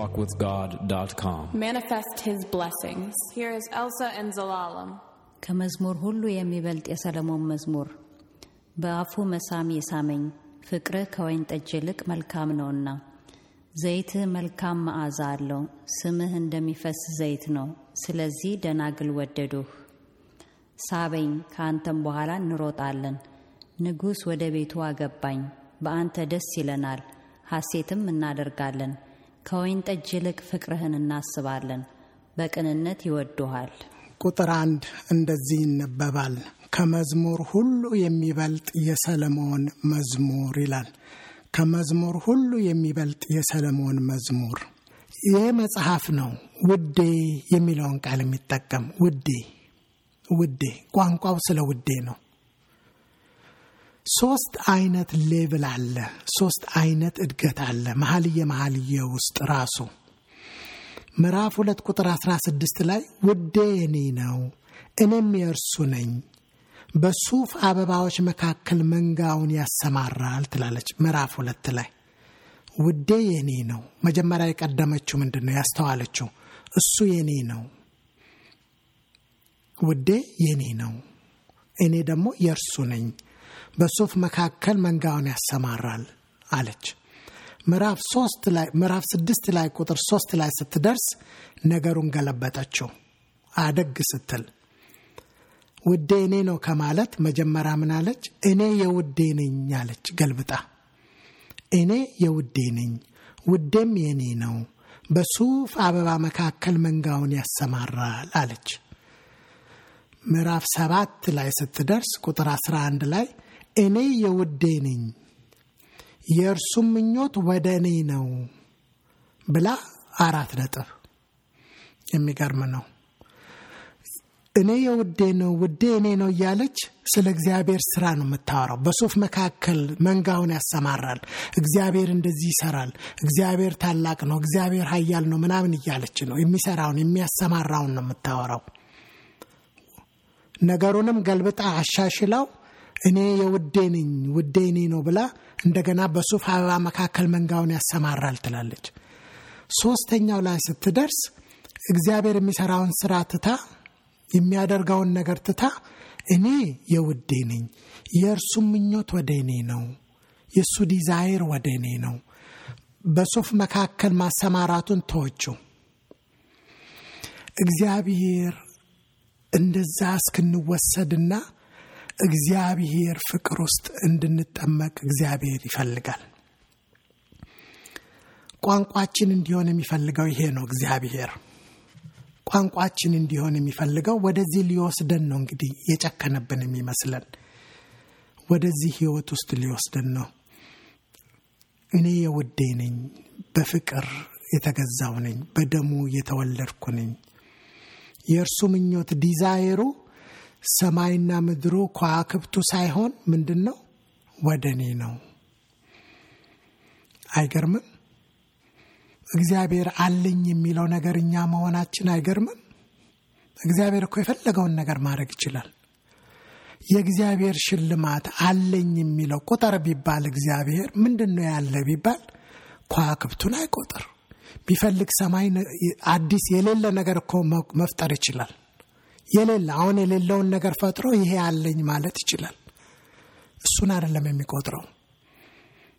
deeperwalkwithgod.com. Manifest His blessings. Here is Elsa and Zalalam. ከመዝሙር ሁሉ የሚበልጥ የሰለሞን መዝሙር በአፉ መሳም የሳመኝ ፍቅርህ ከወይን ጠጅ ይልቅ መልካም ነውና ዘይትህ መልካም መዓዛ አለው ስምህ እንደሚፈስ ዘይት ነው ስለዚህ ደናግል ወደዱህ ሳበኝ ከአንተም በኋላ እንሮጣለን ንጉሥ ወደ ቤቱ አገባኝ በአንተ ደስ ይለናል ሐሴትም እናደርጋለን ከወይን ጠጅ ይልቅ ፍቅርህን እናስባለን በቅንነት ይወዱሃል ቁጥር አንድ እንደዚህ ይነበባል። ከመዝሙር ሁሉ የሚበልጥ የሰለሞን መዝሙር ይላል። ከመዝሙር ሁሉ የሚበልጥ የሰለሞን መዝሙር ይህ መጽሐፍ ነው። ውዴ የሚለውን ቃል የሚጠቀም ውዴ ውዴ፣ ቋንቋው ስለ ውዴ ነው። ሶስት አይነት ሌብል አለ። ሶስት አይነት እድገት አለ። መሀልየ መሀልየ ውስጥ ራሱ ምዕራፍ ሁለት ቁጥር 16 ላይ ውዴ የኔ ነው እኔም የእርሱ ነኝ፣ በሱፍ አበባዎች መካከል መንጋውን ያሰማራል ትላለች። ምዕራፍ ሁለት ላይ ውዴ የኔ ነው። መጀመሪያ የቀደመችው ምንድን ነው ያስተዋለችው? እሱ የኔ ነው፣ ውዴ የኔ ነው፣ እኔ ደግሞ የእርሱ ነኝ፣ በሱፍ መካከል መንጋውን ያሰማራል አለች። ምዕራፍ ሶስት ላይ ምዕራፍ ስድስት ላይ ቁጥር ሶስት ላይ ስትደርስ ነገሩን ገለበጠችው። አደግ ስትል ውዴ እኔ ነው ከማለት መጀመሪያ ምን አለች? እኔ የውዴ ነኝ አለች ገልብጣ። እኔ የውዴ ነኝ፣ ውዴም የኔ ነው፣ በሱፍ አበባ መካከል መንጋውን ያሰማራል አለች። ምዕራፍ ሰባት ላይ ስትደርስ ቁጥር 11 ላይ እኔ የውዴ ነኝ የእርሱም ምኞት ወደ እኔ ነው ብላ አራት ነጥብ። የሚገርም ነው። እኔ የውዴ ነው ውዴ እኔ ነው እያለች ስለ እግዚአብሔር ስራ ነው የምታወራው። በሱፍ መካከል መንጋውን ያሰማራል፣ እግዚአብሔር እንደዚህ ይሰራል፣ እግዚአብሔር ታላቅ ነው፣ እግዚአብሔር ኃያል ነው ምናምን እያለች ነው የሚሰራውን የሚያሰማራውን ነው የምታወራው። ነገሩንም ገልብጣ አሻሽላው እኔ የውዴ ነኝ ውዴ እኔ ነው ብላ እንደገና በሱፍ አበባ መካከል መንጋውን ያሰማራል ትላለች። ሶስተኛው ላይ ስትደርስ እግዚአብሔር የሚሰራውን ስራ ትታ የሚያደርገውን ነገር ትታ እኔ የውዴ ነኝ፣ የእርሱም ምኞት ወደ እኔ ነው፣ የእሱ ዲዛይር ወደ እኔ ነው። በሱፍ መካከል ማሰማራቱን ተወችው። እግዚአብሔር እንደዛ እስክንወሰድና እግዚአብሔር ፍቅር ውስጥ እንድንጠመቅ እግዚአብሔር ይፈልጋል። ቋንቋችን እንዲሆን የሚፈልገው ይሄ ነው። እግዚአብሔር ቋንቋችን እንዲሆን የሚፈልገው ወደዚህ ሊወስደን ነው። እንግዲህ የጨከነብን የሚመስለን ወደዚህ ህይወት ውስጥ ሊወስደን ነው። እኔ የውዴ ነኝ፣ በፍቅር የተገዛው ነኝ፣ በደሙ የተወለድኩ ነኝ። የእርሱ ምኞት ዲዛይሩ ሰማይና ምድሩ ከዋክብቱ ሳይሆን ምንድን ነው? ወደ እኔ ነው። አይገርምም? እግዚአብሔር አለኝ የሚለው ነገር እኛ መሆናችን አይገርምም? እግዚአብሔር እኮ የፈለገውን ነገር ማድረግ ይችላል። የእግዚአብሔር ሽልማት አለኝ የሚለው ቁጥር ቢባል እግዚአብሔር ምንድን ነው ያለ ቢባል ከዋክብቱን አይቆጥር። ቢፈልግ ሰማይ አዲስ የሌለ ነገር እኮ መፍጠር ይችላል። የሌለ አሁን የሌለውን ነገር ፈጥሮ ይሄ አለኝ ማለት ይችላል። እሱን አይደለም የሚቆጥረው።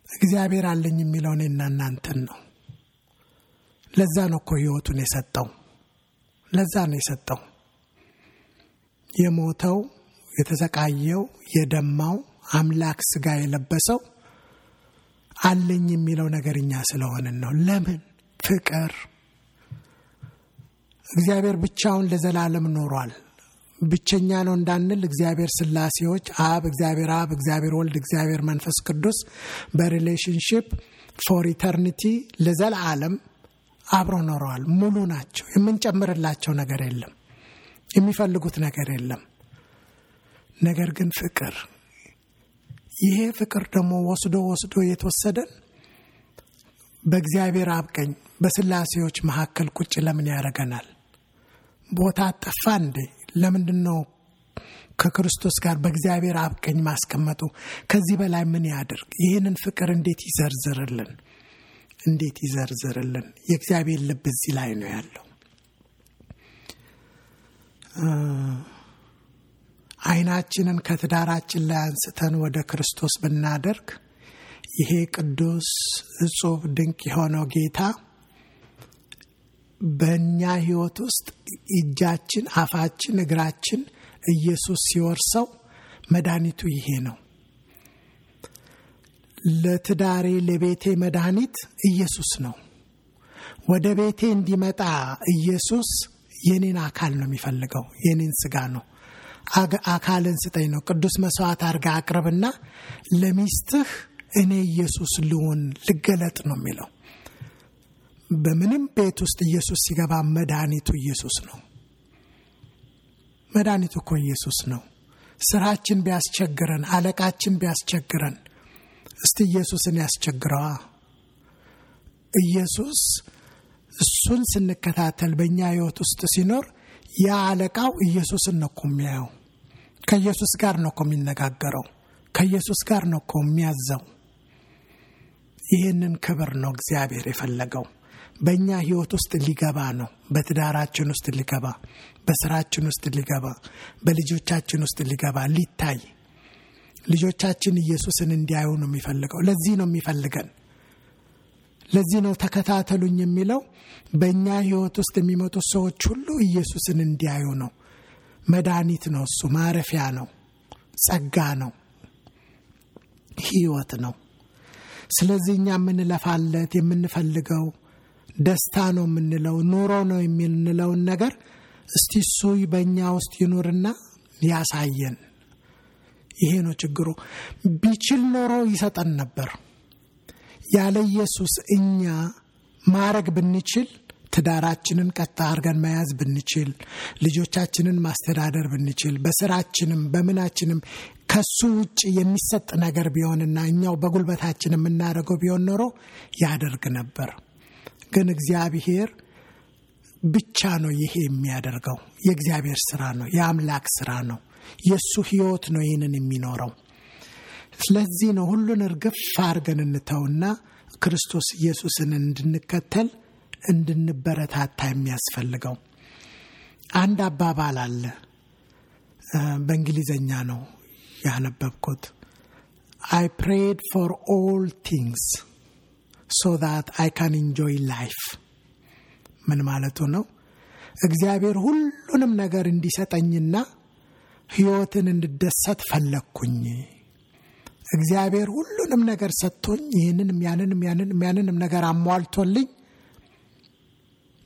እግዚአብሔር አለኝ የሚለው እኔና እናንተን ነው። ለዛ ነው እኮ ህይወቱን የሰጠው። ለዛ ነው የሰጠው። የሞተው የተሰቃየው የደማው አምላክ ስጋ የለበሰው አለኝ የሚለው ነገር እኛ ስለሆንን ነው። ለምን ፍቅር እግዚአብሔር ብቻውን ለዘላለም ኖሯል። ብቸኛ ነው እንዳንል እግዚአብሔር ስላሴዎች አብ፣ እግዚአብሔር አብ፣ እግዚአብሔር ወልድ፣ እግዚአብሔር መንፈስ ቅዱስ በ relationship for eternity ለዘላለም አብረው ኖረዋል። ሙሉ ናቸው። የምንጨምርላቸው ነገር የለም። የሚፈልጉት ነገር የለም። ነገር ግን ፍቅር ይሄ ፍቅር ደግሞ ወስዶ ወስዶ የተወሰደን በእግዚአብሔር አብ ቀኝ በስላሴዎች መካከል ቁጭ ለምን ያደርገናል? ቦታ ጠፋ እንዴ? ለምንድን ነው ከክርስቶስ ጋር በእግዚአብሔር አብ ቀኝ ማስቀመጡ? ከዚህ በላይ ምን ያድርግ? ይህንን ፍቅር እንዴት ይዘርዝርልን? እንዴት ይዘርዝርልን? የእግዚአብሔር ልብ እዚህ ላይ ነው ያለው። አይናችንን ከትዳራችን ላይ አንስተን ወደ ክርስቶስ ብናደርግ ይሄ ቅዱስ እጹብ ድንቅ የሆነው ጌታ በእኛ ሕይወት ውስጥ እጃችን፣ አፋችን፣ እግራችን ኢየሱስ ሲወርሰው መድኃኒቱ ይሄ ነው። ለትዳሬ ለቤቴ መድኃኒት ኢየሱስ ነው። ወደ ቤቴ እንዲመጣ ኢየሱስ የኔን አካል ነው የሚፈልገው፣ የኔን ስጋ ነው። አካልን ስጠኝ ነው። ቅዱስ መስዋዕት አድርጋ አቅርብና ለሚስትህ እኔ ኢየሱስ ልሆን ልገለጥ ነው የሚለው። በምንም ቤት ውስጥ ኢየሱስ ሲገባ መድኃኒቱ ኢየሱስ ነው። መድኃኒቱ እኮ ኢየሱስ ነው። ስራችን ቢያስቸግረን፣ አለቃችን ቢያስቸግረን፣ እስቲ ኢየሱስን ያስቸግረዋ። ኢየሱስ እሱን ስንከታተል በእኛ ህይወት ውስጥ ሲኖር ያ አለቃው ኢየሱስን ነው እኮ የሚያየው። ከኢየሱስ ጋር ነው እኮ የሚነጋገረው። ከኢየሱስ ጋር ነው እኮ የሚያዘው። ይህንን ክብር ነው እግዚአብሔር የፈለገው። በእኛ ህይወት ውስጥ ሊገባ ነው። በትዳራችን ውስጥ ሊገባ፣ በስራችን ውስጥ ሊገባ፣ በልጆቻችን ውስጥ ሊገባ፣ ሊታይ ልጆቻችን ኢየሱስን እንዲያዩ ነው የሚፈልገው። ለዚህ ነው የሚፈልገን። ለዚህ ነው ተከታተሉኝ የሚለው። በእኛ ህይወት ውስጥ የሚመጡ ሰዎች ሁሉ ኢየሱስን እንዲያዩ ነው። መድኃኒት ነው እሱ፣ ማረፊያ ነው፣ ጸጋ ነው፣ ህይወት ነው። ስለዚህ እኛ የምንለፋለት የምንፈልገው ደስታ ነው የምንለው ኑሮ ነው የምንለውን ነገር እስቲ እሱ በእኛ ውስጥ ይኑርና ያሳየን። ይሄ ነው ችግሩ። ቢችል ኖሮ ይሰጠን ነበር። ያለ ኢየሱስ እኛ ማረግ ብንችል ትዳራችንን ቀጥ አድርገን መያዝ ብንችል፣ ልጆቻችንን ማስተዳደር ብንችል፣ በስራችንም በምናችንም ከሱ ውጭ የሚሰጥ ነገር ቢሆንና እኛው በጉልበታችን የምናደርገው ቢሆን ኖሮ ያደርግ ነበር። ግን እግዚአብሔር ብቻ ነው ይሄ የሚያደርገው። የእግዚአብሔር ስራ ነው፣ የአምላክ ስራ ነው፣ የእሱ ህይወት ነው ይህንን የሚኖረው። ስለዚህ ነው ሁሉን እርግፍ አድርገን እንተውና ክርስቶስ ኢየሱስን እንድንከተል እንድንበረታታ የሚያስፈልገው። አንድ አባባል አለ፣ በእንግሊዘኛ ነው ያነበብኩት። I prayed for all things so that I can enjoy life። ምን ማለቱ ነው? እግዚአብሔር ሁሉንም ነገር እንዲሰጠኝና ህይወትን እንድደሰት ፈለግኩኝ። እግዚአብሔር ሁሉንም ነገር ሰጥቶኝ ይህንንም ያንንም ያንንም ያንንም ነገር አሟልቶልኝ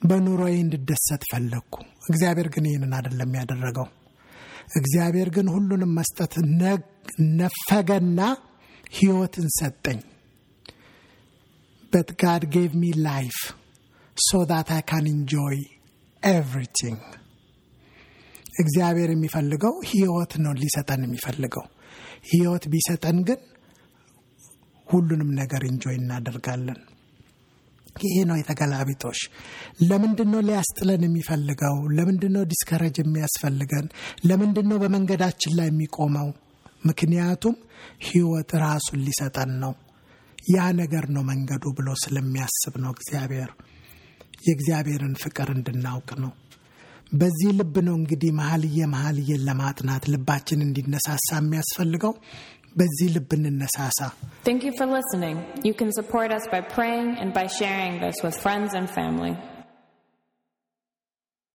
በኑሮዬ እንድደሰት ፈለግኩ። እግዚአብሔር ግን ይህንን አይደለም ያደረገው። እግዚአብሔር ግን ሁሉንም መስጠት ነፈገና ህይወትን ሰጠኝ። But God gave me life so that I can enjoy everything። እግዚአብሔር የሚፈልገው ህይወት ነው ሊሰጠን የሚፈልገው። ህይወት ቢሰጠን ግን ሁሉንም ነገር enjoy እናደርጋለን። ይሄ ነው የተገላቢጦሽ። ለምንድን ነው ሊያስጥለን የሚፈልገው? ለምንድን ነው ዲስከረጅ የሚያስፈልገን? ለምንድን ነው በመንገዳችን ላይ የሚቆመው? ምክንያቱም ህይወት ራሱን ሊሰጠን ነው። ያ ነገር ነው መንገዱ ብሎ ስለሚያስብ ነው እግዚአብሔር። የእግዚአብሔርን ፍቅር እንድናውቅ ነው። በዚህ ልብ ነው እንግዲህ መሀልየ መሀልየን ለማጥናት ልባችን እንዲነሳሳ የሚያስፈልገው። በዚህ ልብ እንነሳሳ። Thank you for listening. You can support us by praying and by sharing this with friends and family.